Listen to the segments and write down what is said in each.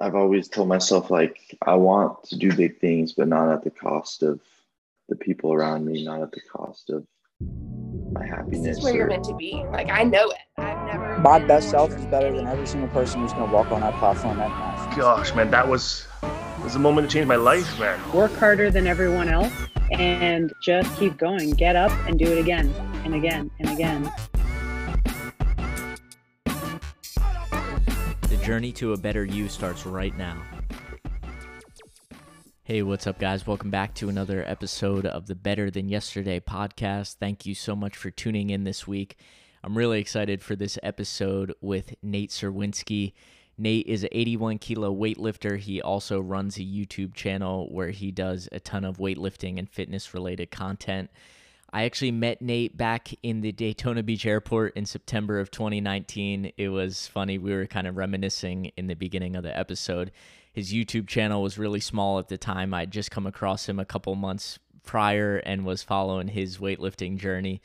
I've always told myself like I want to do big things, but not at the cost of the people around me, not at the cost of my happiness. This is where or- you're meant to be. Like I know it. I've never. My been best self is better than every single person who's going to walk on that platform that night. Gosh, man, that was was a moment that changed my life, man. work harder than everyone else and just keep going. Get up and do it again and again and again. The journey to a better you starts right now. Hey, what's up, guys? Welcome back to another episode of the Better Than Yesterday podcast. Thank you so much for tuning in this week. I'm really excited for this episode with Nate Serwinski. Nate is an 81 kilo weightlifter. He also runs a YouTube channel where he does a ton of weightlifting and fitness related content. I actually met Nate back in the Daytona Beach airport in September of 2019. It was funny. We were kind of reminiscing in the beginning of the episode. His YouTube channel was really small at the time. I'd just come across him a couple months prior and was following his weightlifting journey.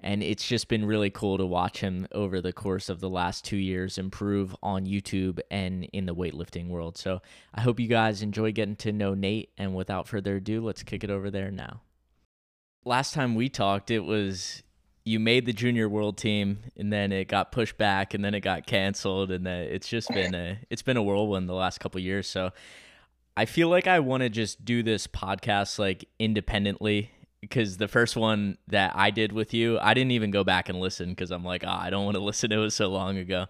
And it's just been really cool to watch him over the course of the last two years improve on YouTube and in the weightlifting world. So I hope you guys enjoy getting to know Nate. And without further ado, let's kick it over there now last time we talked, it was you made the junior world team and then it got pushed back and then it got canceled and then it's just been a it's been a whirlwind the last couple years. So I feel like I want to just do this podcast like independently because the first one that I did with you, I didn't even go back and listen because I'm like, ah, I don't want to listen. It was so long ago.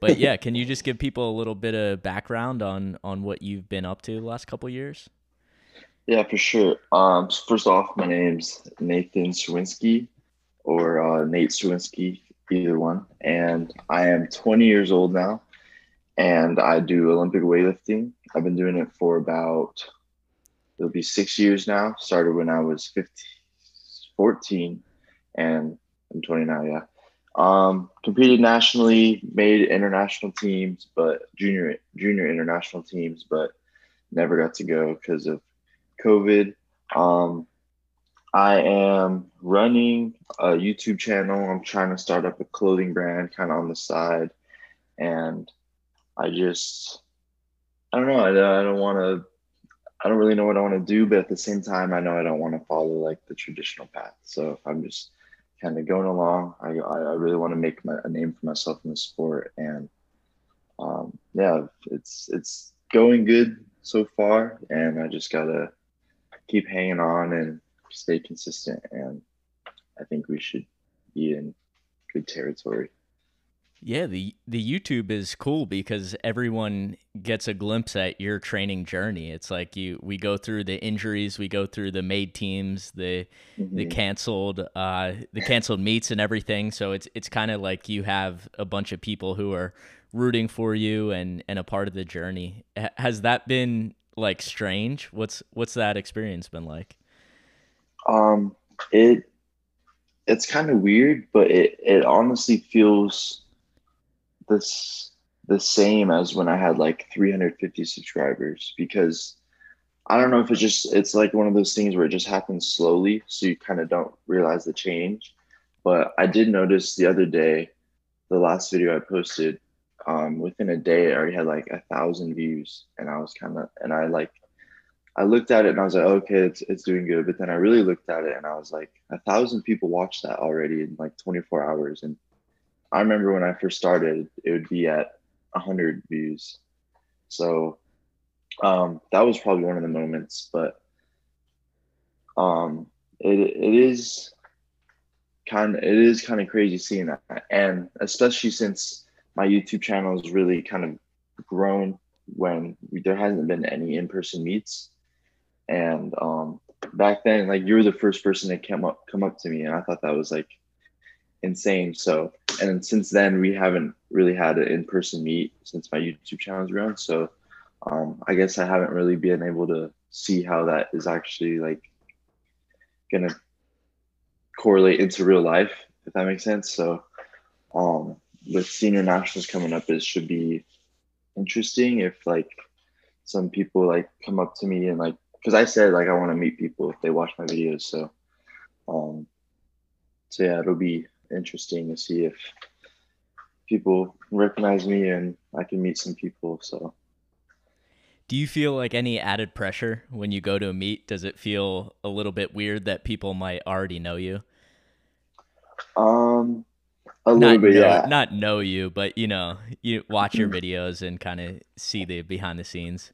But yeah, can you just give people a little bit of background on on what you've been up to the last couple years? Yeah, for sure. Um, first off, my name's Nathan Swinski or uh, Nate Swinski, either one. And I am 20 years old now and I do Olympic weightlifting. I've been doing it for about, it'll be six years now. Started when I was 15, 14 and I'm 20 now, yeah. Um, competed nationally, made international teams, but junior junior international teams, but never got to go because of COVID. Um, I am running a YouTube channel. I'm trying to start up a clothing brand kind of on the side. And I just, I don't know. I, I don't want to, I don't really know what I want to do, but at the same time, I know I don't want to follow like the traditional path. So I'm just kind of going along. I, I really want to make my, a name for myself in the sport. And um, yeah, it's, it's going good so far. And I just got to, keep hanging on and stay consistent and i think we should be in good territory Yeah, the the YouTube is cool because everyone gets a glimpse at your training journey. It's like you we go through the injuries, we go through the made teams, the the Mhm. canceled uh the canceled meets and everything. So it's it's kind of like you have a bunch of people who are rooting for you and and a part of the journey. Has that been like strange? What's what's that experience been like? um it it's kind of weird but it it honestly feels this the same as when i had like 350 subscribers because i don't know if it just it's like one of those things where it just happens slowly so you kind of don't realize the change but i did notice the other day the last video i posted um, within a day it already had like a thousand views and i was kind of and i like I looked at it and I was like, okay, it's it's doing good. But then I really looked at it and I was like, a thousand people watched that already in like 24 hours. And I remember when I first started, it would be at 100 views. So um, that was probably one of the moments. But um, it it is kind of it is kind of crazy seeing that, and especially since my YouTube channel has really kind of grown when there hasn't been any in-person meets. And um back then like you were the first person to come up come up to me and i thought that was like insane. So and since then we haven't really had an in-person meet since my youtube channel's grown. So um i guess i haven't really been able to see how that is actually like gonna correlate into real life if that makes sense. So um with senior nationals coming up it should be interesting if like some people like come up to me and like because I said like I want to meet people if they watch my videos. So, um, so yeah, it'll be interesting to see if people recognize me and I can meet some people. So, Do you feel like any added pressure when you go to a meet? Does it feel a little bit weird that people might already know you? Um, a little Not bit, know, yeah. not know you, but you know, you watch your videos and kind of see the behind the scenes.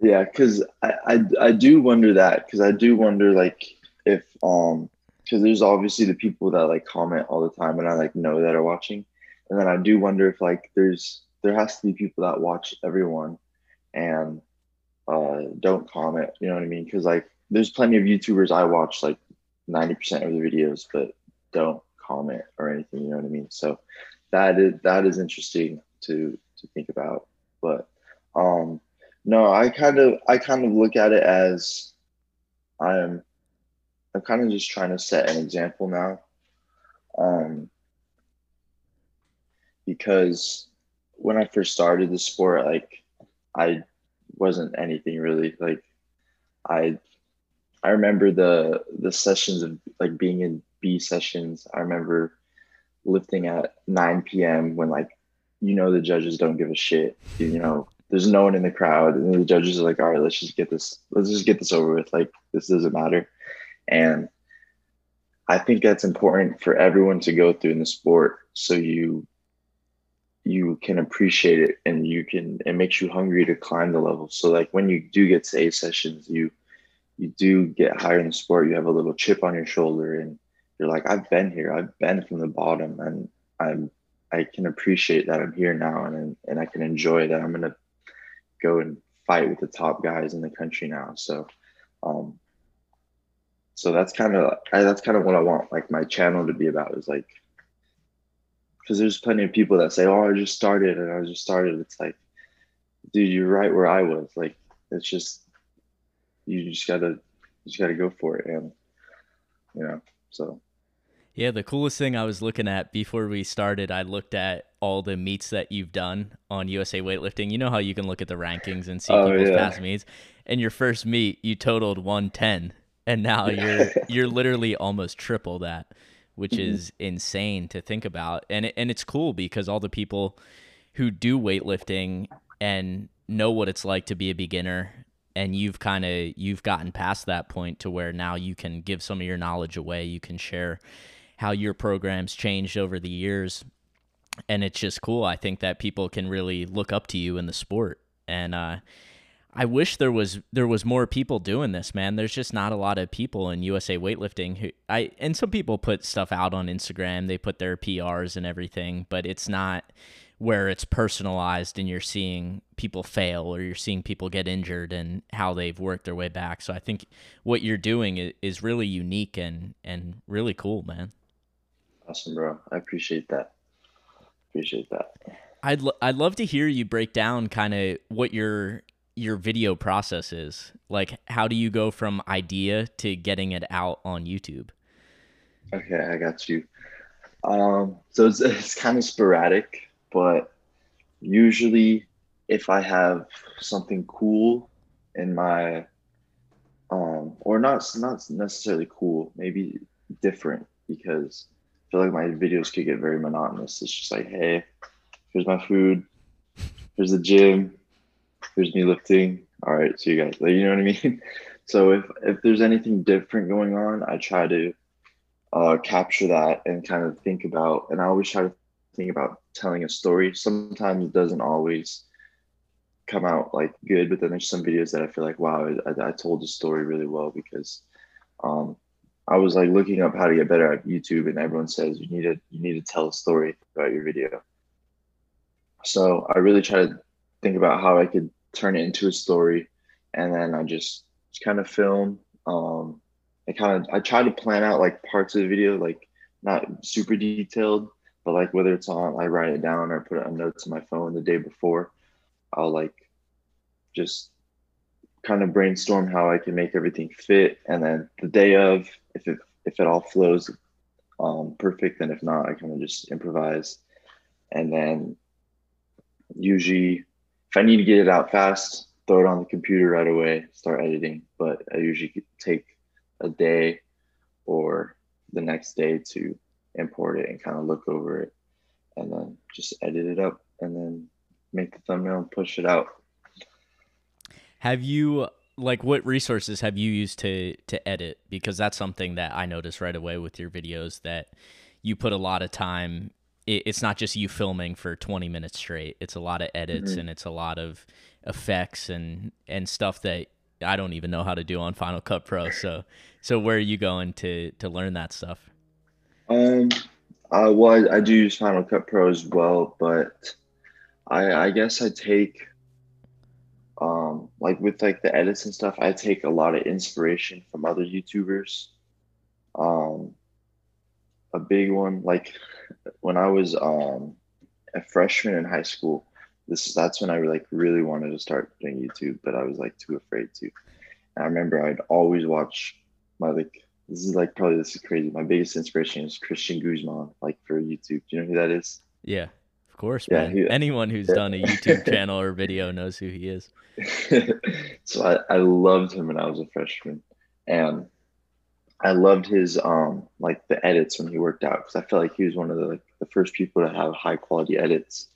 Yeah, because I, I I do wonder that because I do wonder like if um because there's obviously the people that like comment all the time and I like know that are watching, and then I do wonder if like there's there has to be people that watch everyone and uh don't comment. You know what I mean? Because like there's plenty of YouTubers I watch like ninety percent of the videos, but don't comment or anything. You know what I mean? So that is that is interesting to to think about, but um no, I kind of I kind of look at it as I'm I'm kind of just trying to set an example now. Um because when I first started the sport, like I wasn't anything really. Like I I remember the the sessions of like being in B sessions. I remember lifting at 9 p.m. when like you know the judges don't give a shit. You know, there's no one in the crowd, and the judges are like, "All right, let's just get this. Let's just get this over with. Like this doesn't matter." And I think that's important for everyone to go through in the sport, so you you can appreciate it and you can it makes you hungry to climb the level. So like when you do get to A sessions, you you do get higher in the sport. You have a little chip on your shoulder, and you're like, "I've been here. I've been from the bottom, and I'm." I can appreciate that I'm here now and and I can enjoy that I'm gonna go and fight with the top guys in the country now. So, um, so that's kind of that's kind of what I want like my channel to be about is like because there's plenty of people that say, "Oh, I just started and I just started." It's like, dude, you're right where I was. Like, it's just you just gotta you just gotta go for it, and you know, so. Yeah, the coolest thing I was looking at before we started, I looked at all the meets that you've done on USA Weightlifting. You know how you can look at the rankings and see Oh, people's yeah. past meets. And your first meet, you totaled 110, and now you're you're literally almost triple that, which Mhm. is insane to think about. And it, and it's cool because all the people who do weightlifting and know what it's like to be a beginner and you've kind of you've gotten past that point to where now you can give some of your knowledge away you can share how your programs changed over the years and it's just cool i think that people can really look up to you in the sport and uh I wish there was there was more people doing this, man. There's just not a lot of people in USA weightlifting who I and some people put stuff out on Instagram. They put their PRs and everything, but it's not where it's personalized and you're seeing people fail or you're seeing people get injured and how they've worked their way back. So I think what you're doing is really unique and and really cool, man. Awesome, bro. I appreciate that. Appreciate that. I'd lo- I'd love to hear you break down kind of what your your video process is. Like how do you go from idea to getting it out on YouTube? Okay, I got you. Um, so it's, it's kind of sporadic, but usually if I have something cool in my, um, or not not necessarily cool, maybe different because feel like my videos could get very monotonous. It's just like, hey, here's my food, here's the gym, here's me lifting. All right, see you guys. Like, you know what I mean? So if if there's anything different going on, I try to uh, capture that and kind of think about. And I always try to think about telling a story. Sometimes it doesn't always come out like good, but then there's some videos that I feel like, wow, I, I told the story really well because um, I was like looking up how to get better at YouTube, and everyone says you need to you need to tell a story about your video. So I really try to think about how I could turn it into a story, and then I just kind of film. Um, I kind of I try to plan out like parts of the video, like not super detailed, but like whether it's on, I write it down or put it on notes on my phone the day before. I'll like just kind of brainstorm how I can make everything fit, and then the day of, if it if it all flows um, perfect, and if not, I kind of just improvise, and then usually if I need to get it out fast, throw it on the computer right away, start editing. But I usually take a day or the next day to import it and kind of look over it and then just edit it up and then make the thumbnail and push it out. Have you like what resources have you used to to edit? Because that's something that I noticed right away with your videos that you put a lot of time. It, it's not just you filming for 20 minutes straight. It's a lot of edits Mhm. and it's a lot of effects and and stuff that I don't even know how to do on Final Cut Pro. So so where are you going to to learn that stuff? Um, uh, well, I, I do use Final Cut Pro as well, but I I guess I take um like with like the edits and stuff, I take a lot of inspiration from other YouTubers. Um, a big one like when I was um a freshman in high school, this that's when I like really wanted to start doing YouTube, but I was like too afraid to. And I remember I'd always watch my like this is like probably this is crazy. My biggest inspiration is Christian Guzman, like for YouTube. Do you know who that is? Yeah, course, Yeah, man. he- Anyone who's yeah. done a YouTube channel or video knows who he is. so I, I loved him when I was a freshman. And I loved his um like the edits when he worked out because I felt like he was one of the like the first people to have high quality edits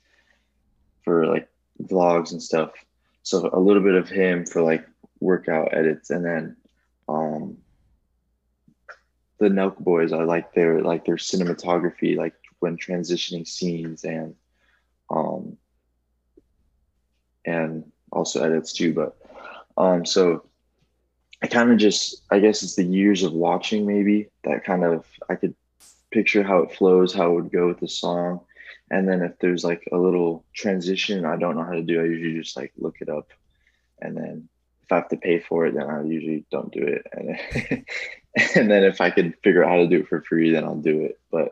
for like vlogs and stuff. So a little bit of him for like workout edits and then um the Nelk boys I like their like their cinematography like when transitioning scenes and um and also edits too but um so I kind of just I guess it's the years of watching maybe that kind of I could picture how it flows how it would go with the song. And then if there's like a little transition I don't know how to do I usually just like look it up. And then if I have to pay for it then I usually don't do it. And and then if I could figure out how to do it for free then I'll do it. But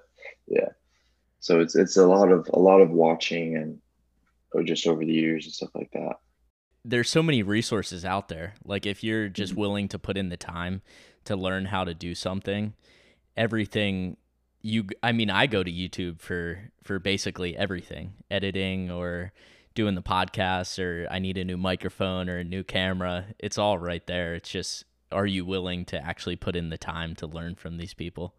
yeah so it's it's a lot of a lot of watching and or just over the years and stuff like that there's so many resources out there. Like if you're just Mhm. willing to put in the time to learn how to do something, everything you I mean I go to YouTube for for basically everything, editing or doing the podcasts or I need a new microphone or a new camera. It's all right there. It's just are you willing to actually put in the time to learn from these people?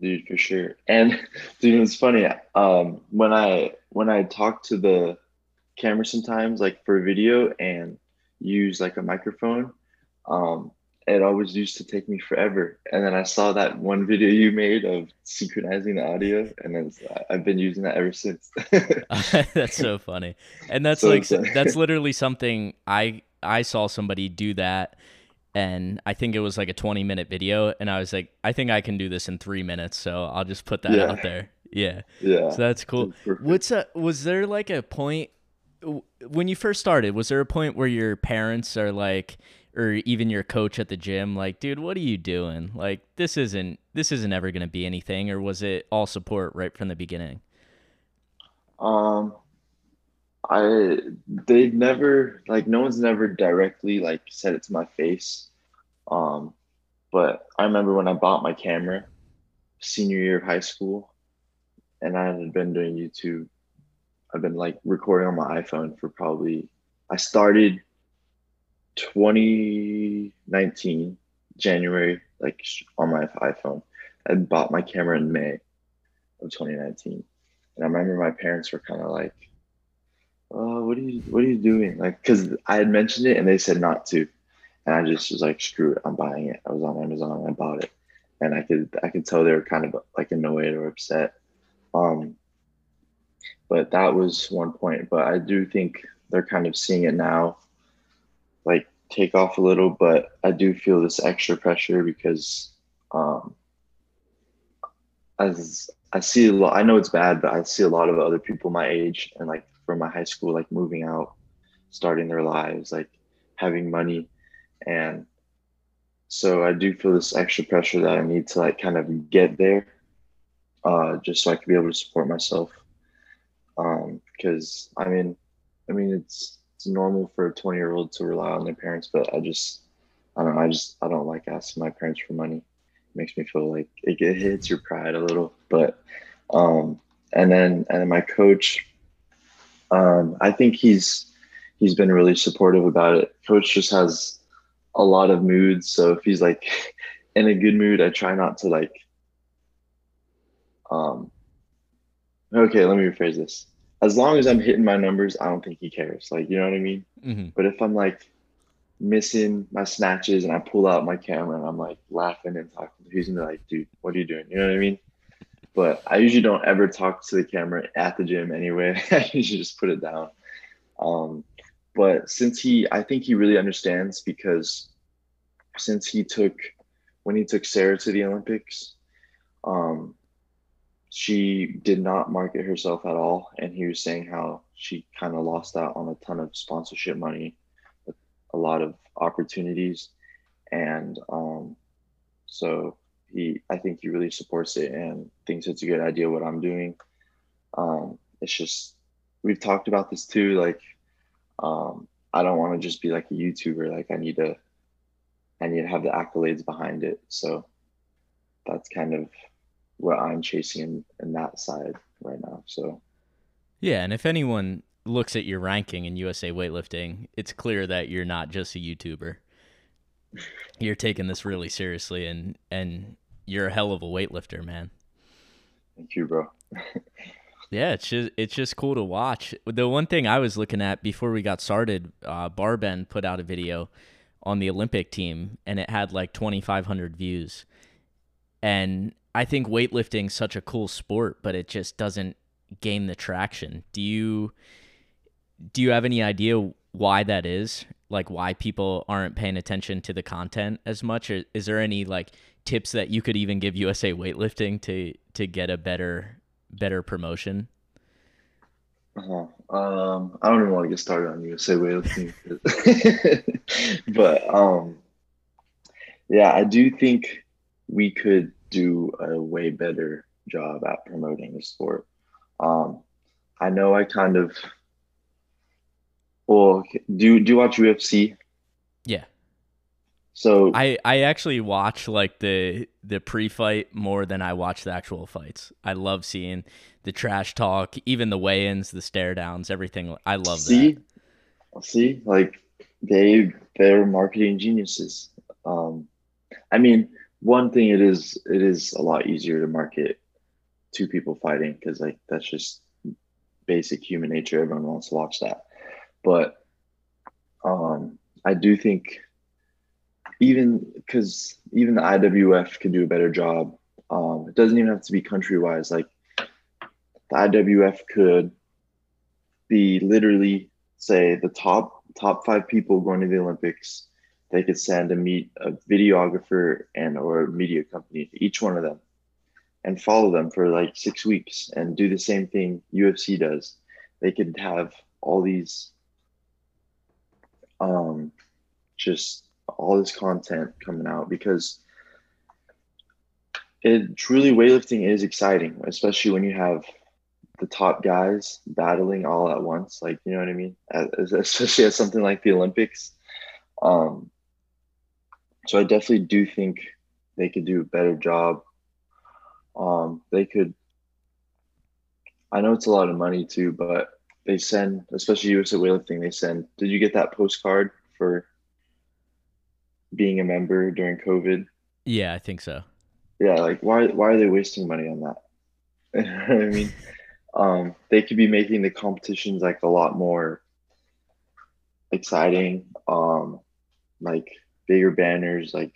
Dude for sure and dude it's funny um when i when i talk to the camera sometimes like for a video and use like a microphone um it always used to take me forever and then i saw that one video you made of synchronizing the audio and then i've been using that ever since that's so funny. And that's So like insane. that's literally something I I saw somebody do that and I think it was like a 20 minute video and I was like I think I can do this in 3 minutes so I'll just put that Yeah. out there. Yeah. yeah So that's cool. perfect. What's a was there like a point when you first started was there a point where your parents are like or even your coach at the gym like dude what are you doing? Like this isn't this isn't ever going to be anything or was it all support right from the beginning? Um, I they've never like no one's never directly like said it to my face. Um, but I remember when I bought my camera, senior year of high school, and I had been doing YouTube. I've been like recording on my iPhone for probably I started 2019 January like on my iPhone. I bought my camera in May of 2019. And I remember my parents were kind of like, "Oh, what are you, what are you doing?" Like, because I had mentioned it and they said not to, and I just was like, "Screw it, I'm buying it." I was on Amazon and I bought it, and I could I could tell they were kind of like annoyed or upset. Um, but that was one point. But I do think they're kind of seeing it now, like take off a little. But I do feel this extra pressure because, um, as I see a lot. I know it's bad, but I see a lot of other people my age and like from my high school, like moving out, starting their lives, like having money, and so I do feel this extra pressure that I need to like kind of get there, uh, just so I can be able to support myself. Um, because I mean, I mean it's it's normal for a twenty year old to rely on their parents, but I just I don't know. I just I don't like asking my parents for money It makes me feel like it, it hits your pride a little but um and then and then my coach um i think he's he's been really supportive about it coach just has a lot of moods so if he's like in a good mood i try not to like um okay let me rephrase this as long as i'm hitting my numbers i don't think he cares like you know what i mean Mhm. but if i'm like missing my snatches and I pull out my camera and I'm like laughing and talking. He's gonna be like, dude, what are you doing? You know what I mean? But I usually don't ever talk to the camera at the gym anyway. I usually just put it down. Um, but since he, I think he really understands because since he took, when he took Sarah to the Olympics, um, she did not market herself at all. And he was saying how she kind of lost out on a ton of sponsorship money, a lot of opportunities. And um, so he, I think he really supports it and thinks it's a good idea what I'm doing. Um, it's just, we've talked about this too. Like, um, I don't want to just be like a YouTuber. Like I need to, I need to have the accolades behind it. So that's kind of what I'm chasing in, in that side right now. So Yeah, and if anyone looks at your ranking in USA weightlifting, it's clear that you're not just a YouTuber. You're taking this really seriously and and you're a hell of a weightlifter, man. thank you, bro. Yeah, it's just it's just cool to watch. The one thing I was looking at before we got started, uh, BarBend put out a video on the Olympic team, and it had like 2,500 views. And I think weightlifting's such a cool sport, but it just doesn't gain the traction. Do you do you have any idea why that is? Like why people aren't paying attention to the content as much? Or is there any like tips that you could even give USA weightlifting to to get a better better promotion? Uh-huh. Um, I don't even want to get started on USA weightlifting, but um, yeah, I do think we could do a way better job at promoting the sport. Um, I know I kind of well do do you watch UFC? Yeah. So I I actually watch like the the pre-fight more than I watch the actual fights. I love seeing the trash talk, even the weigh-ins, the stare downs, everything. I love see, that. see, like they they're marketing geniuses. Um, I mean, one thing it is it is a lot easier to market two people fighting because like that's just basic human nature. Everyone wants to watch that, but um, I do think even because even the IWF could do a better job. Um, it doesn't even have to be country wise. Like the IWF could be literally say the top top five people going to the Olympics. They could send a meet a videographer and or a media company to each one of them, and follow them for like six weeks and do the same thing UFC does. They could have all these, um, just all this content coming out because it truly weightlifting is exciting, especially when you have the top guys battling all at once. Like, you know what I mean? As, especially at something like the Olympics. Um, so I definitely do think they could do a better job. Um, they could, I know it's a lot of money too, but they send, especially USA weightlifting, they send, did you get that postcard for being a member during COVID? Yeah, I think so. Yeah, like why why are they wasting money on that? you know I mean? Um, they could be making the competitions like a lot more exciting, um, like bigger banners, like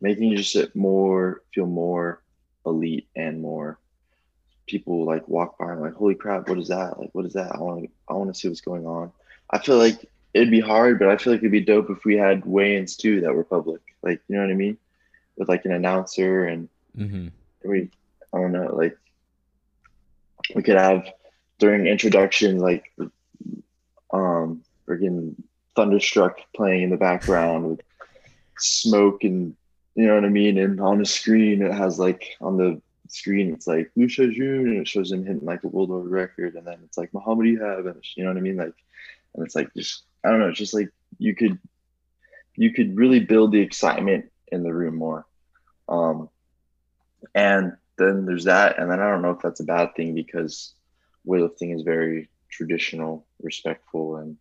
making just it more feel more elite and more people like walk by and like, holy crap, what is that? Like, what is that? I want to I want to see what's going on. I feel like it'd be hard, but I feel like it'd be dope if we had weigh-ins too that were public. Like, you know what I mean? With like an announcer and Mm-hmm. we, I don't know, like we could have during introduction, like, um, freaking Thunderstruck playing in the background with smoke and you know what I mean. And on the screen, it has like on the screen, it's like Lü Xiaojun, and it shows him hitting like a world record, and then it's like Muhammad Ihab, and you know what I mean, like, and it's like just I don't know, it's just like you could you could really build the excitement in the room more. Um, and then there's that, and then I don't know if that's a bad thing because weightlifting is very traditional, respectful, and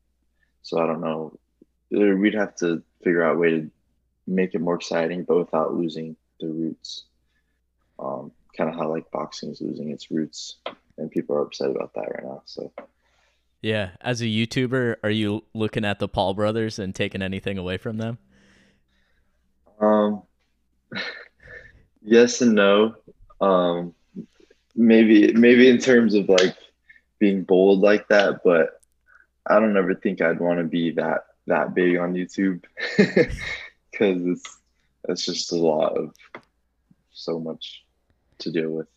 so I don't know. We'd have to figure out a way to make it more exciting, but without losing the roots. Um, kind of how like boxing is losing its roots, and people are upset about that right now. So Yeah. As a YouTuber, are you looking at the Paul brothers and taking anything away from them? Um, yes and no. Um, maybe maybe in terms of like being bold like that, but I don't ever think I'd want to be that that big on YouTube because it's it's just a lot of so much to deal with.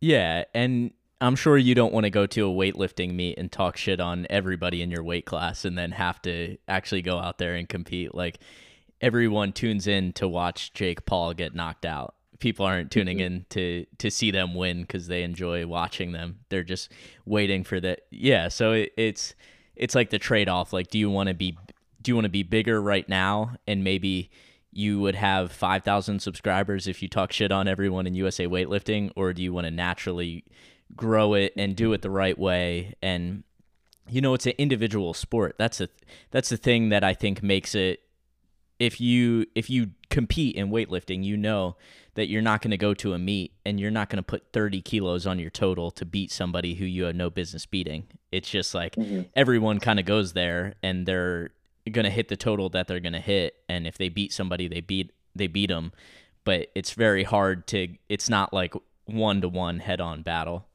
Yeah, and I'm sure you don't want to go to a weightlifting meet and talk shit on everybody in your weight class and then have to actually go out there and compete. Like everyone tunes in to watch Jake Paul get knocked out. People aren't tuning Mhm. in to to see them win because they enjoy watching them. They're just waiting for the yeah. So it, it's it's like the trade off. Like, do you want to be do you want to be bigger right now and maybe you would have 5,000 subscribers if you talk shit on everyone in USA weightlifting, or do you want to naturally grow it and do it the right way? And you know, it's an individual sport. That's a that's the thing that I think makes it. If you if you compete in weightlifting, you know that you're not going to go to a meet and you're not going to put 30 kilos on your total to beat somebody who you have no business beating. It's just like Mhm. everyone kind of goes there and they're going to hit the total that they're going to hit and if they beat somebody they beat they beat them but it's very hard to it's not like one to one head on battle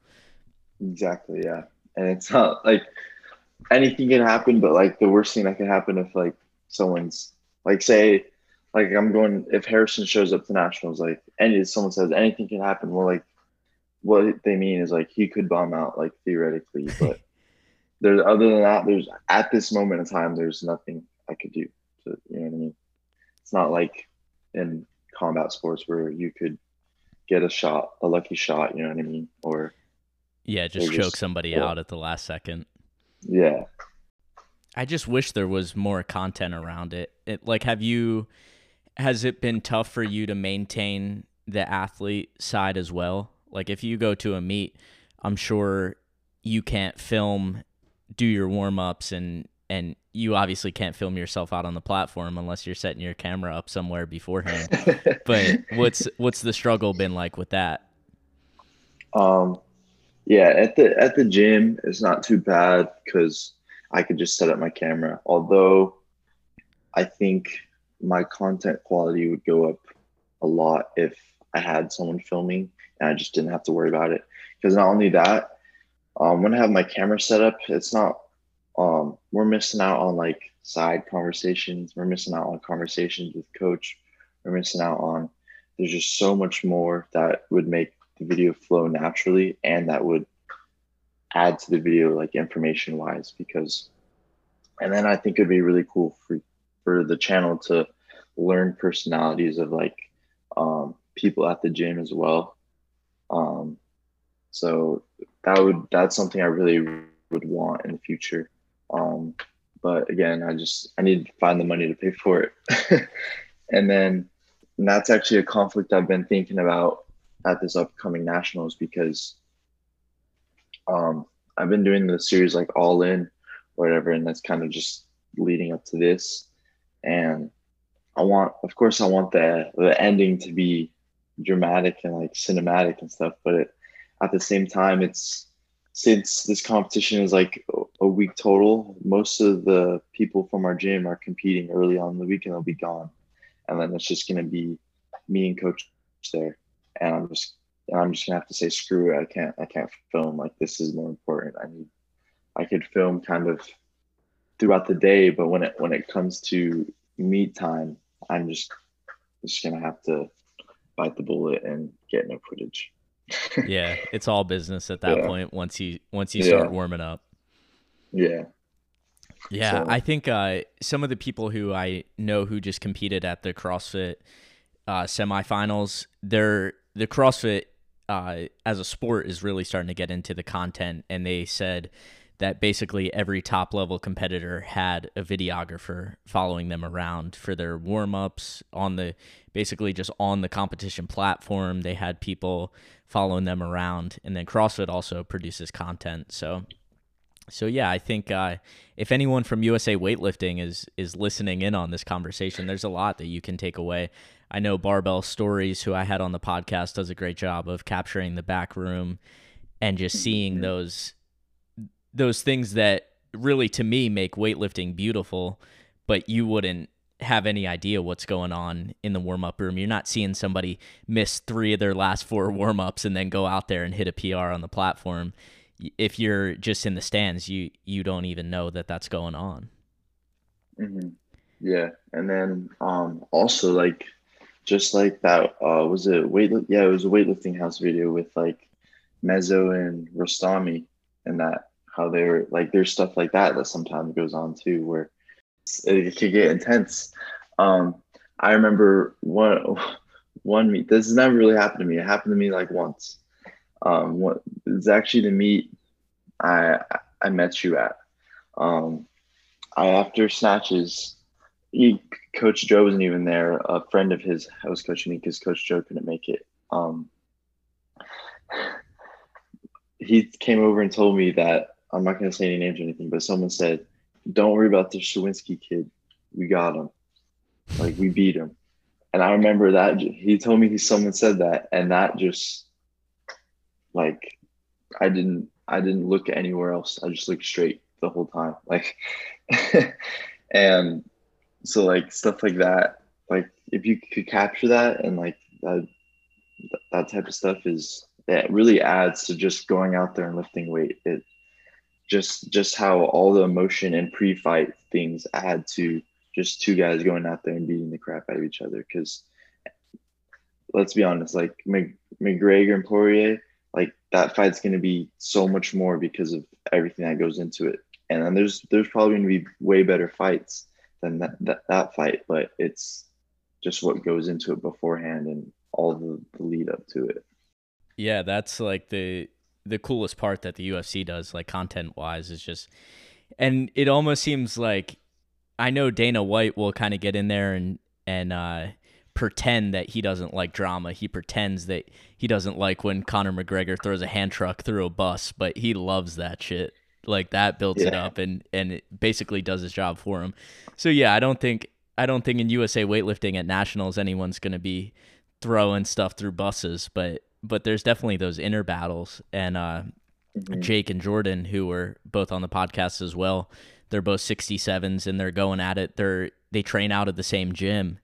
Exactly, yeah. And it's not like anything can happen, but like the worst thing that can happen if like someone's like say like I'm going if Harrison shows up to nationals, like and someone says anything can happen, well like what they mean is like he could bomb out like theoretically, but there's other than that, there's at this moment in time there's nothing I could do to you know what I mean? It's not like in combat sports where you could get a shot, a lucky shot, you know what I mean? Or yeah just choke just- somebody yeah. out at the last second yeah. i just wish there was more content around it. it like have you has it been tough for you to maintain the athlete side as well like if you go to a meet i'm sure you can't film do your warm-ups and and you obviously can't film yourself out on the platform unless you're setting your camera up somewhere beforehand but what's what's the struggle been like with that Um, yeah, at the at the gym, it's not too bad because I could just set up my camera. Although, I think my content quality would go up a lot if I had someone filming and I just didn't have to worry about it. Because not only that, um, when I have my camera set up, it's not. Um, we're missing out on like side conversations. We're missing out on conversations with coach. We're missing out on. There's just so much more that would make the video flow naturally and that would add to the video like information wise because and then i think it'd be really cool for for the channel to learn personalities of like um, people at the gym as well um, so that would that's something i really would want in the future um, but again i just i need to find the money to pay for it and then and that's actually a conflict i've been thinking about at this upcoming nationals because um, I've been doing the series like all in, whatever, and that's kind of just leading up to this. And I want, of course, I want the the ending to be dramatic and like cinematic and stuff, but it, at the same time, it's since this competition is like a- week total, most of the people from our gym are competing early on in the week and they'll be gone, and then it's just gonna be me and coach there, and I'm just and I'm just gonna have to say screw it. I can't I can't film like this is more important. I need I could film kind of throughout the day, but when it when it comes to meet time, I'm just just gonna have to bite the bullet and get no footage. Yeah it's all business at that Yeah. point once you once you Yeah. start warming up Yeah. Yeah, So- I think uh, some of the people who I know who just competed at the CrossFit uh, semifinals, they're the CrossFit uh, as a sport is really starting to get into the content, and they said that basically every top level competitor had a videographer following them around for their warm ups on the basically just on the competition platform. They had people following them around, and then CrossFit also produces content, so. So yeah, I think uh, if anyone from USA Weightlifting is is listening in on this conversation, there's a lot that you can take away. I know Barbell Stories, who I had on the podcast, does a great job of capturing the back room and just seeing those those things that really to me make weightlifting beautiful, but you wouldn't have any idea what's going on in the warm up room. You're not seeing somebody miss three of their last four warm ups and then go out there and hit a PR on the platform. If you're just in the stands, you you don't even know that that's going on. hmm Yeah, and then um also like just like that uh was it weight yeah it was a weightlifting house video with like Mezzo and Rostami and that how they're like there's stuff like that that sometimes goes on too where it could get intense. Um, I remember one one meet. This has never really happened to me. It happened to me like once. Um, what it's actually the meet I I met you at. Um, I after snatches, he, Coach Joe wasn't even there. A friend of his was coaching me because Coach Joe couldn't make it. Um, he came over and told me that I'm not going to say any names or anything, but someone said don't worry about the Shawinski kid. We got him. Like we beat him. And I remember that he told me he someone said that, and that just like I didn't I didn't look anywhere else. I just looked straight the whole time. Like and so like stuff like that, like if you could capture that and like that that type of stuff is that really adds to just going out there and lifting weight. It just just how all the emotion and pre-fight things add to just two guys going out there and beating the crap out of each other. Because let's be honest, like McGregor and Poirier, like that fight's going to be so much more because of everything that goes into it. And then there's there's probably going to be way better fights than that, that that fight, but it's just what goes into it beforehand and all the, the lead up to it. Yeah, that's like the the coolest part that the UFC does, like content wise, is just, and it almost seems like I know Dana White will kind of get in there and and uh, pretend that he doesn't like drama. He pretends that he doesn't like when Conor McGregor throws a hand truck through a bus, but he loves that shit. Like that builds yeah. it up and and it basically does his job for him. So yeah, I don't think I don't think in USA weightlifting at nationals anyone's going to be throwing stuff through buses, but but there's definitely those inner battles. And uh, mm-hmm. Jake and Jordan, who were both on the podcast as well, they're both 67s and they're going at it. They're they train out of the same gym.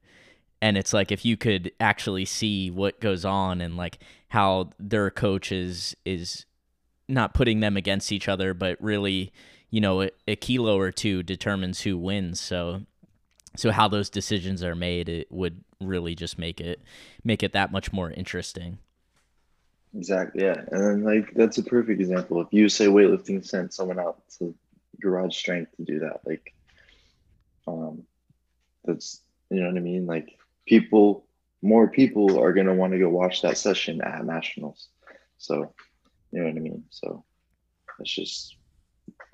And it's like if you could actually see what goes on and like how their coach is is not putting them against each other, but really, you know, a, a kilo or two determines who wins. So so how those decisions are made, it would really just make it make it that much more interesting. Exactly. Yeah, and like that's a perfect example. If you say weightlifting sent someone out to garage strength to do that, like, um, that's you know what I mean. Like people, more people are gonna want to go watch that session at nationals. So, you know what I mean. So, it's just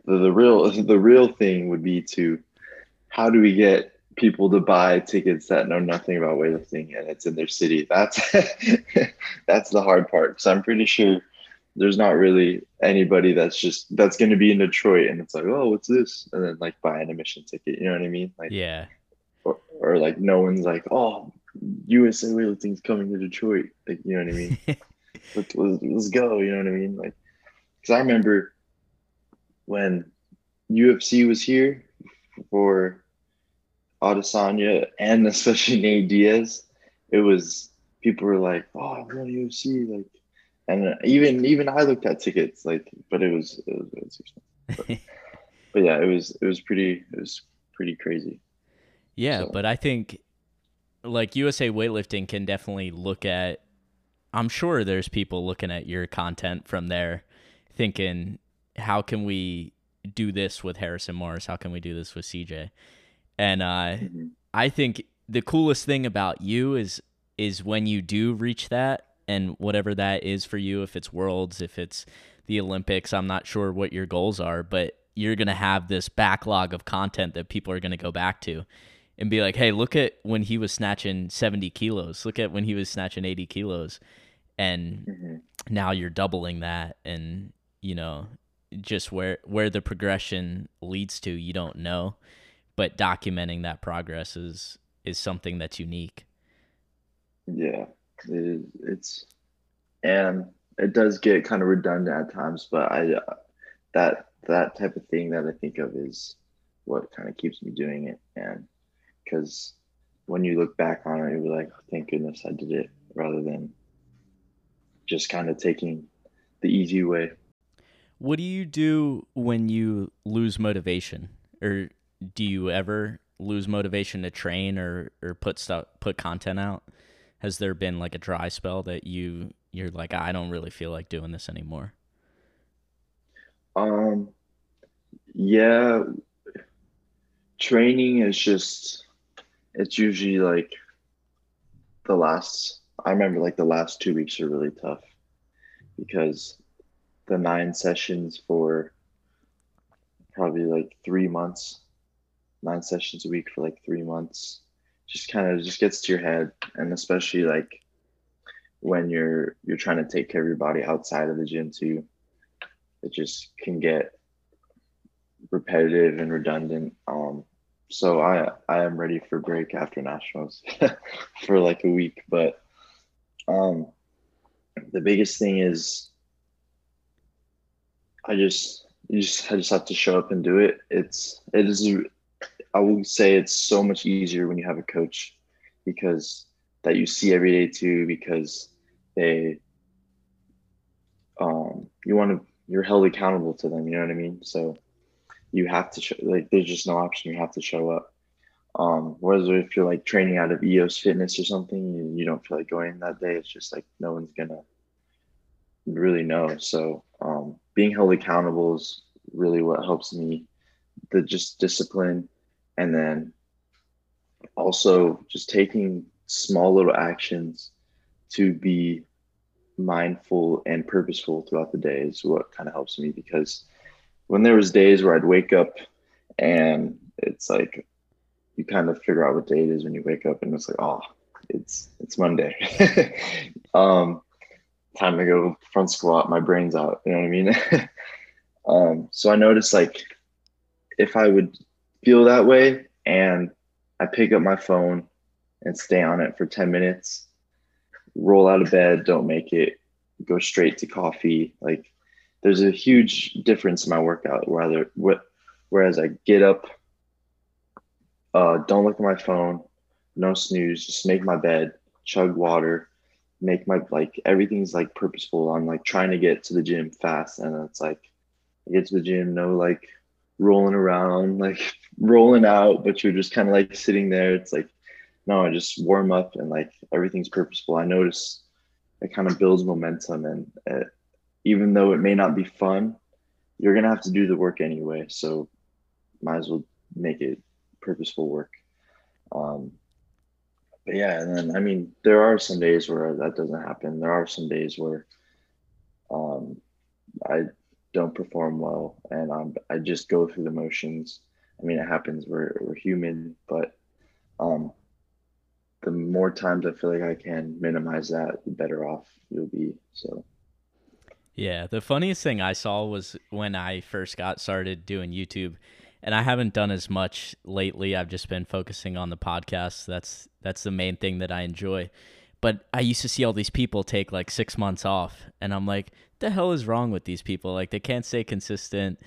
the, the real the real thing would be to how do we get people to buy tickets that know nothing about weightlifting and it's in their city. That's that's the hard part. So I'm pretty sure there's not really anybody that's just that's going to be in Detroit and it's like, oh, what's this? And then like buy an admission ticket. You know what I mean? Like yeah. Or, or like no one's like, oh, USA weightlifting's coming to Detroit. Like you know what I mean? let's, let's, let's go. You know what I mean? Like, because I remember when UFC was here for Adesanya and especially Nate Diaz, it was people were like, "Oh, I want UFC!" Like, and uh, even even I looked at tickets, like, but it was it was, it was but, but, yeah, it was it was pretty it was pretty crazy. Yeah, so. but I think like USA weightlifting can definitely look at. I'm sure there's people looking at your content from there, thinking, "How can we do this with Harrison Maurus? How can we do this with CJ?" And uh, mm-hmm. I think the coolest thing about you is is when you do reach that and whatever that is for you, if it's worlds, if it's the Olympics, I'm not sure what your goals are, but you're going to have this backlog of content that people are going to go back to and be like, hey, look at when he was snatching 70 kilos. Look at when he was snatching 80 kilos. And mm-hmm. now you're doubling that. And, you know, just where, where the progression leads to, you don't know but documenting that progress is is something that's unique. Yeah, it, it's and it does get kind of redundant at times, but I uh, that that type of thing that I think of is what kind of keeps me doing it. And because when you look back on it, you're like, oh, thank goodness I did it rather than just kind of taking the easy way. What do you do when you lose motivation? Or do you ever lose motivation to train or, or put stuff put content out? Has there been like a dry spell that you you're like I don't really feel like doing this anymore? Um yeah training is just it's usually like the last I remember like the last two weeks are really tough because the nine sessions for probably like three months, nine sessions a week for like three months, just kind of just gets to your head, and especially like when you're you're trying to take care of your body outside of the gym too, it just can get repetitive and redundant. Um, so I I am ready for break after nationals for like a week, but um, the biggest thing is I just you just I just have to show up and do it. It's it is I will say it's so much easier when you have a coach because that you see every day too because they um you want to you're held accountable to them you know what i mean? So you have to show like there's just no option you have to show up. Um whether if you're like training out of eos fitness or something you, you don't feel like going that day it's just like no one's gonna really know. So um being held accountable is really what helps me. The just discipline and then also just taking small little actions to be mindful and purposeful throughout the day is what kind of helps me because when there was days where I'd wake up and it's like you kind of figure out what day it is when you wake up and it's like oh it's it's Monday. Um time to go front squat my brain's out you know what I mean? Um so I noticed like if I would feel that way and I pick up my phone and stay on it for 10 minutes roll out of bed, don't make it, go straight to coffee. Like there's a huge difference in my workout. Rather, whereas I get up, uh, don't look at my phone, no snooze, just make my bed, chug water, make my like everything's like purposeful. I'm like trying to get to the gym fast, and it's like I get to the gym, no like rolling around, like rolling out, but you're just kind of like sitting there. It's like no, I just warm up and like everything's purposeful. I notice it kind of builds momentum, and it, even though it may not be fun, you're gonna have to do the work anyway. So might as well make it purposeful work. Um, but yeah, and then I mean, there are some days where that doesn't happen. There are some days where um, I don't perform well, and I'm, I just go through the motions. I mean, it happens. We're we're human, but um, the more times I feel like I can minimize that, the better off you'll be. So. Yeah, the funniest thing I saw was when I first got started doing YouTube, and I haven't done as much lately. I've just been focusing on the podcast. That's that's the main thing that I enjoy. But I used to see all these people take like six months off, and I'm like, the hell is wrong with these people? Like they can't stay consistent.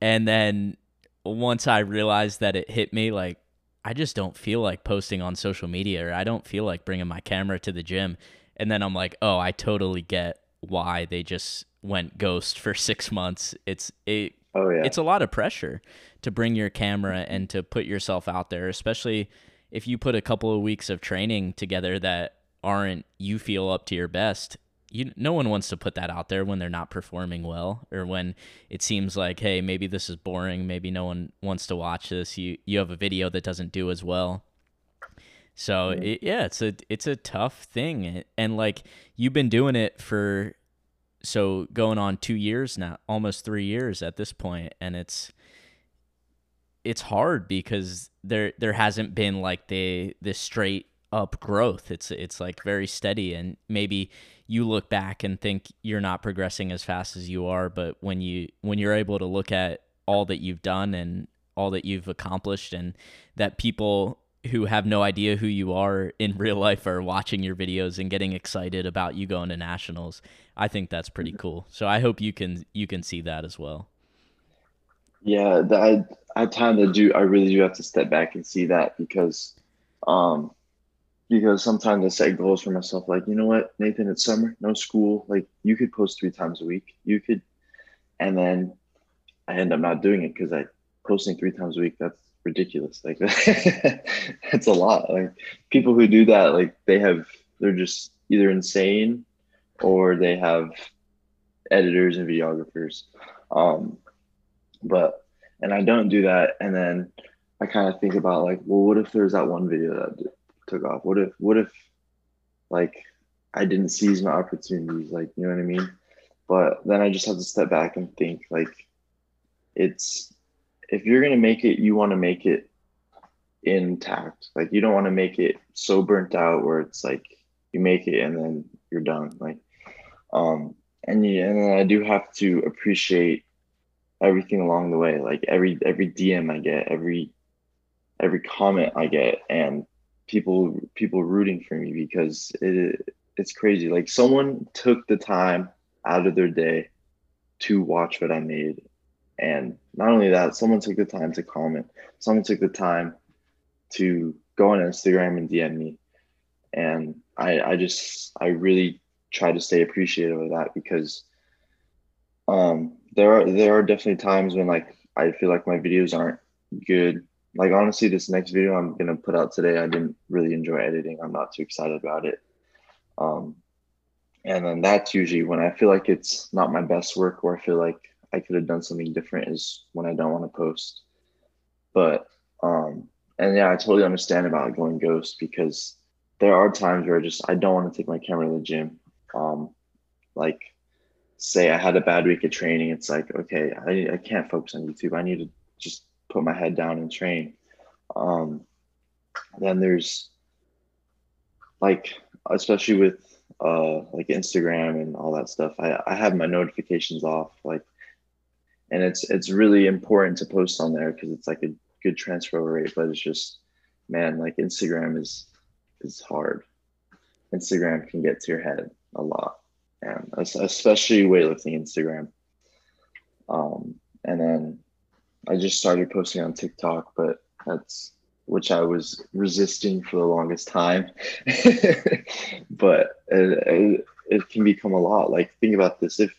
And then once I realized that it hit me, like I just don't feel like posting on social media or I don't feel like bringing my camera to the gym. And then I'm like, oh, I totally get why they just went ghost for six months. It's it. Oh yeah. It's a lot of pressure to bring your camera and to put yourself out there, especially if you put a couple of weeks of training together that aren't you feel up to your best you no one wants to put that out there when they're not performing well or when it seems like hey maybe this is boring. Maybe no one wants to watch this. You you have a video that doesn't do as well. So it, yeah it's a it's a tough thing. And like you've been doing it for so going on 2 years now almost 3 years at this point and it's it's hard because there there hasn't been like the the straight up growth. It's it's like very steady and maybe you look back and think you're not progressing as fast as you are, but when you when you're able to look at all that you've done and all that you've accomplished and that people who have no idea who you are in real life are watching your videos and getting excited about you going to nationals. I think that's pretty cool. So I hope you can you can see that as well. Yeah, I, at times I do I really do have to step back and see that because um because sometimes I set goals for myself like, you know what, Nathan, it's summer, no school, like you could post three times a week. You could and then I end up not doing it because I posting three times a week, that's ridiculous. Like that's a lot. Like people who do that, like they have they're just either insane or they have editors and videographers. Um, but and I don't do that, and then I kind of think about like, well, what if there's that one video that took off? What if what if like I didn't seize my opportunities? Like you know what I mean? But then I just have to step back and think like it's if you're gonna make it, you want to make it intact. Like you don't want to make it so burnt out where it's like you make it and then you're done. Like um and yeah, and then I do have to appreciate everything along the way like every every dm i get every every comment i get and people people rooting for me because it it's crazy. Like someone took the time out of their day to watch what i made. And not only that someone took the time to comment. Someone took the time to go on instagram and dm me. And i i just i really try to stay appreciative of that because um there are there are definitely times when like I feel like my videos aren't good. Like honestly, this next video I'm gonna put out today, I didn't really enjoy editing. I'm not too excited about it. Um, and then that's usually when I feel like it's not my best work, or I feel like I could have done something different. Is when I don't want to post. But um, and yeah, I totally understand about going ghost because there are times where I just I don't want to take my camera to the gym. Um, like say I had a bad week of training, it's like, okay, I, I can't focus on YouTube. I need to just put my head down and train. Um, then there's like, especially with uh, like Instagram and all that stuff, I, I have my notifications off. Like, and it's it's really important to post on there because it's like a good transfer rate. But it's just, man, like Instagram is is hard. Instagram can get to your head a lot and especially weightlifting Instagram. Um, and then I just started posting on TikTok, but that's which I was resisting for the longest time. but it, it, can become a lot. Like think about this: if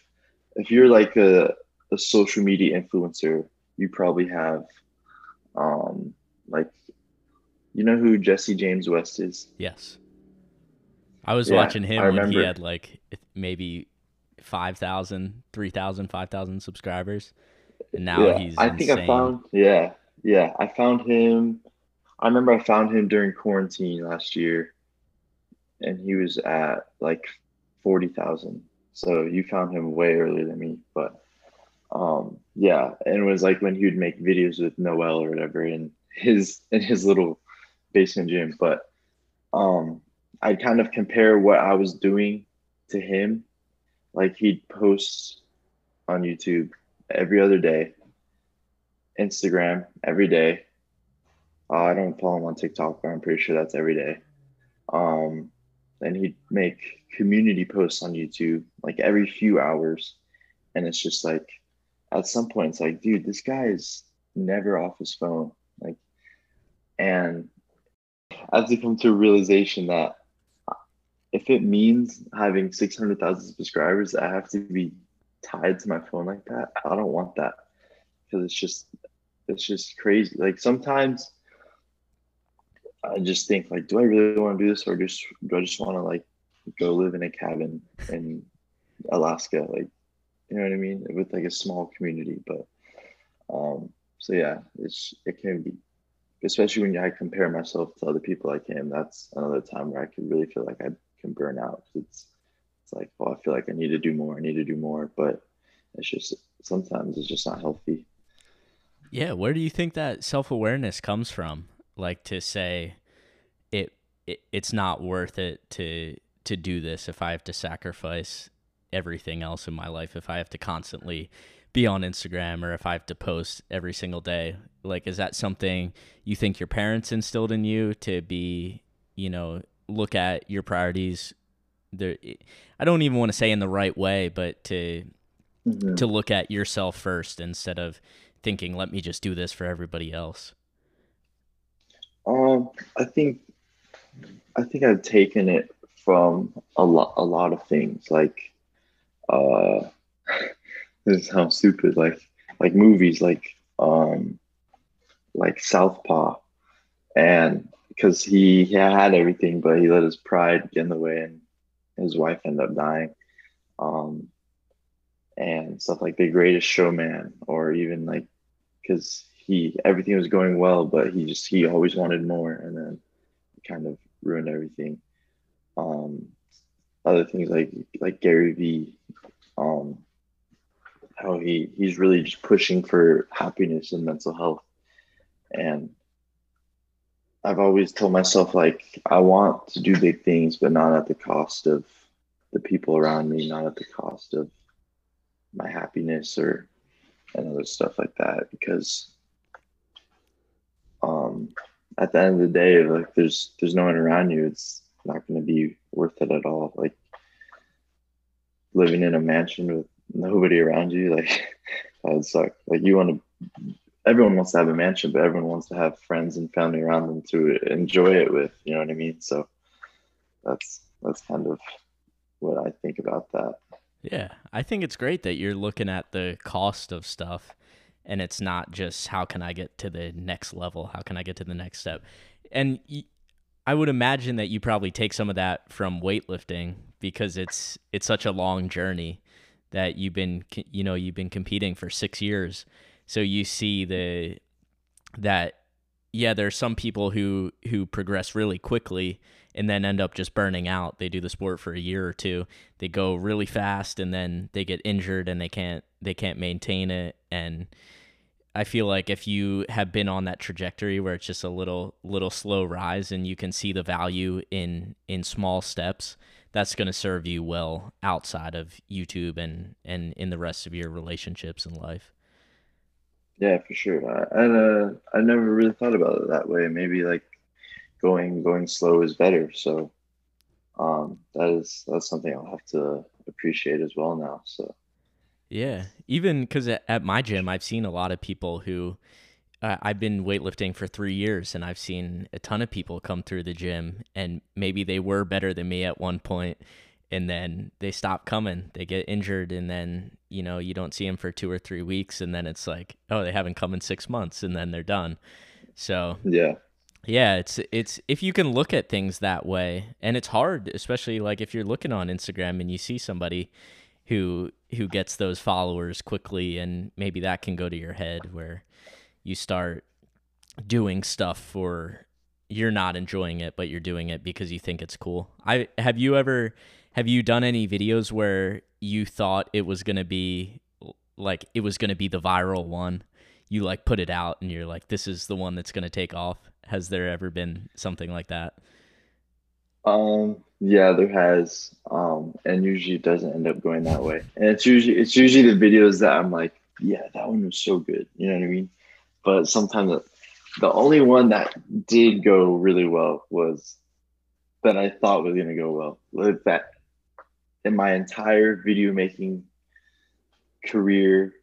if you're like a, a social media influencer, you probably have, um, like, you know who Jesse James West is? Yes. I was yeah, watching him I when he had like maybe 5,000, 3,000, 5,000 subscribers. And now yeah, he's I think I found yeah. Yeah, I found him I remember I found him during quarantine last year and he was at like 40,000. So you found him way earlier than me, but um yeah, and it was like when he would make videos with Noel or whatever in his in his little basement gym, but um I'd kind of compare what I was doing to him. Like he'd post on YouTube every other day, Instagram every day. Uh, I don't follow him on TikTok, but I'm pretty sure that's every day. Um, and he'd make community posts on YouTube like every few hours. And it's just like, at some point, it's like, dude, this guy is never off his phone. Like, and I have to come to a realization that if it means having 600,000 subscribers, I have to be tied to my phone like that. I don't want that because it's just, it's just crazy. Like sometimes I just think like, do I really want to do this or just, do I just want to like go live in a cabin in Alaska? Like, you know what I mean? With like a small community, but, um, so yeah, it's, it can be, especially when I compare myself to other people like him, that's another time where I can really feel like I can burn out. It's it's like, well, I feel like I need to do more. I need to do more, but it's just sometimes it's just not healthy. Yeah, where do you think that self awareness comes from? Like to say, it, it it's not worth it to to do this if I have to sacrifice everything else in my life. If I have to constantly be on Instagram or if I have to post every single day. Like, is that something you think your parents instilled in you to be, you know, look at your priorities there I don't even want to say in the right way, but to mm-hmm. to look at yourself first instead of thinking, let me just do this for everybody else? Um, I think I think I've taken it from a lot a lot of things. Like uh this sounds stupid, like like movies like um like Southpaw and because he, he had everything but he let his pride get in the way and his wife ended up dying. Um and stuff like the greatest showman or even like because he everything was going well but he just he always wanted more and then kind of ruined everything um other things like like gary vee um how he he's really just pushing for happiness and mental health and i've always told myself like i want to do big things but not at the cost of the people around me not at the cost of my happiness or and other stuff like that because um at the end of the day like there's there's no one around you. It's not going to be worth it at all. Like living in a mansion with nobody around you like that would suck. Like you want to everyone wants to have a mansion but everyone wants to have friends and family around them to enjoy it with you know what i mean so that's that's kind of what i think about that Yeah, I think it's great that you're looking at the cost of stuff and it's not just how can I get to the next level? How can I get to the next step? And y- I would imagine that you probably take some of that from weightlifting because it's it's such a long journey that you've been you know, you've been competing for 6 years. So you see the that yeah, there's some people who who progress really quickly and then end up just burning out. They do the sport for a year or two. They go really fast and then they get injured and they can't they can't maintain it and I feel like if you have been on that trajectory where it's just a little little slow rise and you can see the value in in small steps, that's going to serve you well outside of YouTube and and in the rest of your relationships in life. Yeah, for sure. I, uh, I never really thought about it that way. Maybe like going going slow is better. So um, that is that's something I'll have to appreciate as well now. So Yeah, even because at, at my gym, I've seen a lot of people who uh, I've been weightlifting for three years, and I've seen a ton of people come through the gym, and maybe they were better than me at one point, and then they stop coming, they get injured, and then you know you don't see them for two or three weeks, and then it's like, oh, they haven't come in six months, and then they're done. So yeah, yeah, it's it's if you can look at things that way, and it's hard, especially like if you're looking on Instagram and you see somebody who who gets those followers quickly, and maybe that can go to your head where you start doing stuff for you're not enjoying it, but you're doing it because you think it's cool. I have you ever have you done any videos where you thought it was gonna be like it was gonna be the viral one? You like put it out and you're like, this is the one that's gonna take off. Has there ever been something like that? um, yeah, there has, um, and usually it doesn't end up going that way. And it's usually it's usually the videos that I'm like, yeah, that one was so good. You know what I mean? But sometimes the, the only one that did go really well was that I thought was gonna go well. That in my entire video making career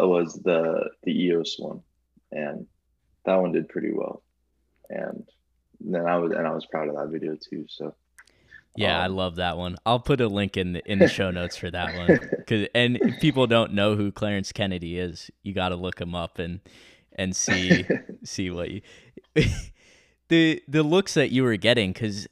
uh, was the the EOS one, and that one did pretty well. And then I was and I was proud of that video too. So Yeah, I Um, love that one. I'll put a link in the, in the show notes for that one. Cause and if people don't know who Clarence Kennedy is, you got to look him up and and see see what you the the looks that you were getting. Because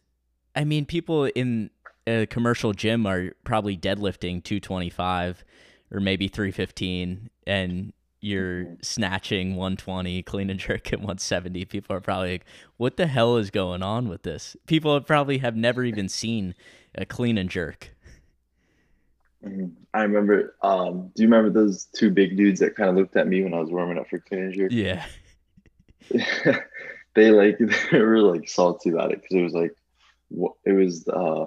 I mean, people in a commercial gym are probably deadlifting two twenty five or maybe three fifteen, and you're snatching 120, clean and jerk at 170. People are probably like, what the hell is going on with this? People probably have never even seen a clean and jerk. Mhm. I remember. Um, do you remember those two big dudes that kind of looked at me when I was warming up for clean and jerk? Yeah. they like they were like salty about it because it was like it was uh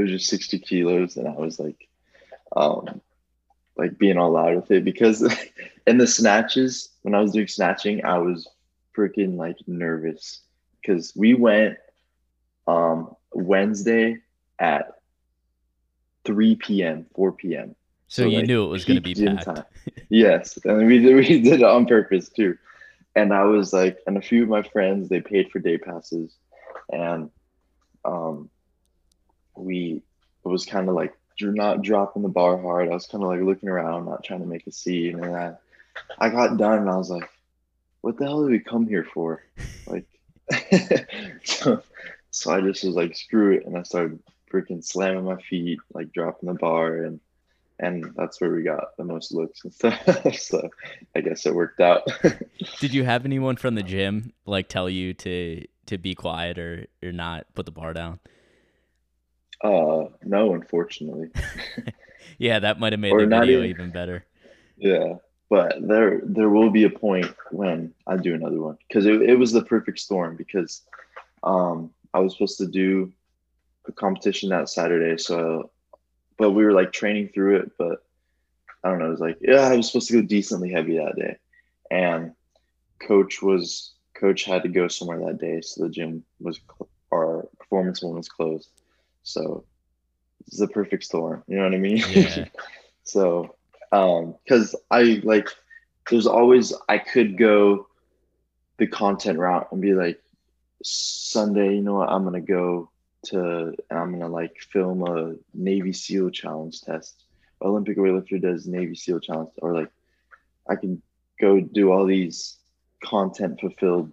it was just 60 kilos and I was like um like being all loud with it because in the snatches when I was doing snatching I was freaking like nervous because we went um Wednesday at 3 p.m 4 p.m So, you like, knew it was going to be packed. time. yes, and we did, we did it on purpose too. And I was like, and a few of my friends they paid for day passes, and um, we it was kind of like you're not dropping the bar hard. I was kind of like looking around, not trying to make a scene, and I I got done, and I was like, what the hell did we come here for? Like, so, so I just was like, screw it, and I started freaking slamming my feet, like dropping the bar, and and that's where we got the most looks and stuff. so I guess it worked out. Did you have anyone from the gym like tell you to to be quiet or or not put the bar down? Uh, no, unfortunately. Yeah, that might have made Or the video even- even better. Yeah, but there there will be a point when I do another one because it, it was the perfect storm because um I was supposed to do a competition that Saturday, so but we were like training through it, but I don't know, it was like yeah, I was supposed to go decently heavy that day, and coach was coach had to go somewhere that day, so the gym was cl- our performance one was closed, so it's the perfect storm, you know what I mean? Yeah. so um because i like there's always i could go the content route and be like sunday you know what i'm gonna go to and i'm gonna like film a navy seal challenge test olympic weightlifter does navy seal challenge or like i can go do all these content fulfilled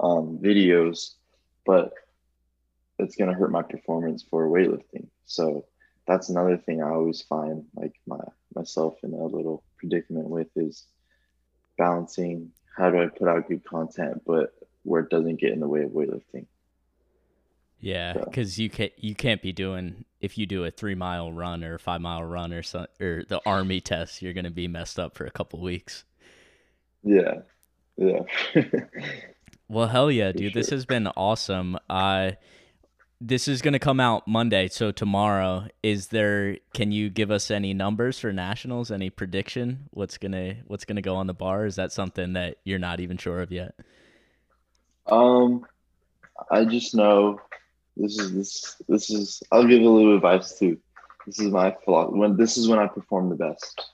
um videos but it's gonna hurt my performance for weightlifting so that's another thing I always find like my myself in a little predicament with is balancing how do I put out good content but where it doesn't get in the way of weightlifting. Yeah, So- because you can't you can't be doing if you do a three mile run or a five mile run or some or the army test, you're gonna be messed up for a couple weeks. Yeah. Yeah. Well, hell yeah, dude. This has been awesome. Uh this is going to come out Monday, so tomorrow. Is there can you give us any numbers for nationals, any prediction what's to what's to go on the bar? Is that something that you're not even sure of yet? um I just know this is this this is I'll give a little advice too. This is my philosophy. When this is when I perform the best.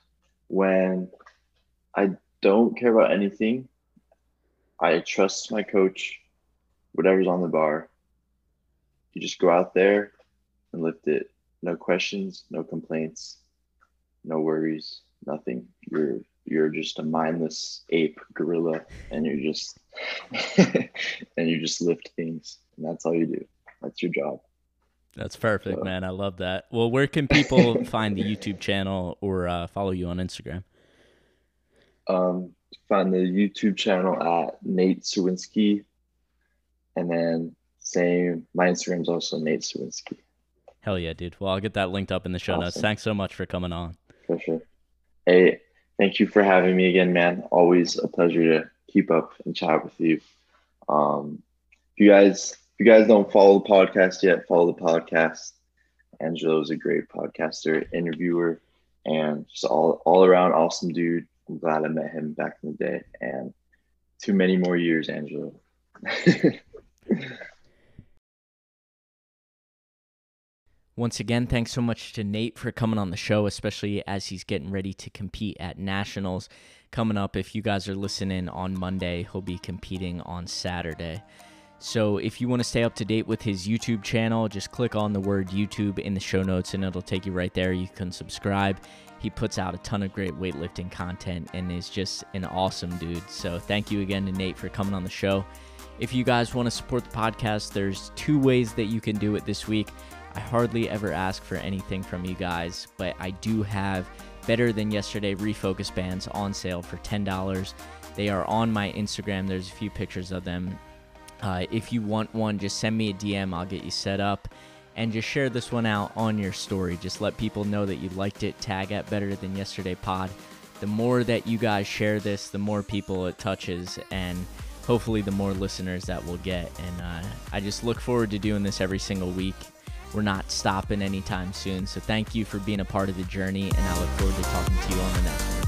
When I don't care about anything, I trust my coach, whatever's on the bar. You just go out there and lift it. No questions, no complaints, no worries, nothing. You're you're just a mindless ape gorilla and you're just and you just lift things and that's all you do. That's your job. That's perfect, So- man. I love that. Well, where can people find the YouTube channel or uh, follow you on Instagram? Um, find the YouTube channel at Nate Sawinski, and then same. My Instagram's also Nate Sawinski Hell yeah, dude. Well, I'll get that linked up in the show notes. Thanks so much for coming on. for sure. Hey, thank you for having me again, man. Always a pleasure to keep up and chat with you. Um, if you guys, if you guys don't follow the podcast yet, follow the podcast. Angelo is a great podcaster, interviewer, and just all all around awesome dude. I'm glad I met him back in the day, and too many more years, Angelo. Once again, thanks so much to Nate for coming on the show, especially as he's getting ready to compete at nationals coming up. If you guys are listening on Monday, he'll be competing on Saturday. So if you want to stay up to date with his YouTube channel, just click on the word YouTube in the show notes and it'll take you right there. You can subscribe. He puts out a ton of great weightlifting content and is just an awesome dude. So thank you again to Nate for coming on the show. If you guys want to support the podcast, there's two ways that you can do it this week. I hardly ever ask for anything from you guys, but I do have better than yesterday refocus bands on sale for $10. They are on my Instagram. There's a few pictures of them. Uh, if you want one, just send me a DM. I'll get you set up. And just share this one out on your story. Just let people know that you liked it. Tag at Better Than Yesterday Pod. The more that you guys share this, the more people it touches, and hopefully the more listeners that we'll get. And uh, I just look forward to doing this every single week. We're not stopping anytime soon. So thank you for being a part of the journey, and I look forward to talking to you on the next one.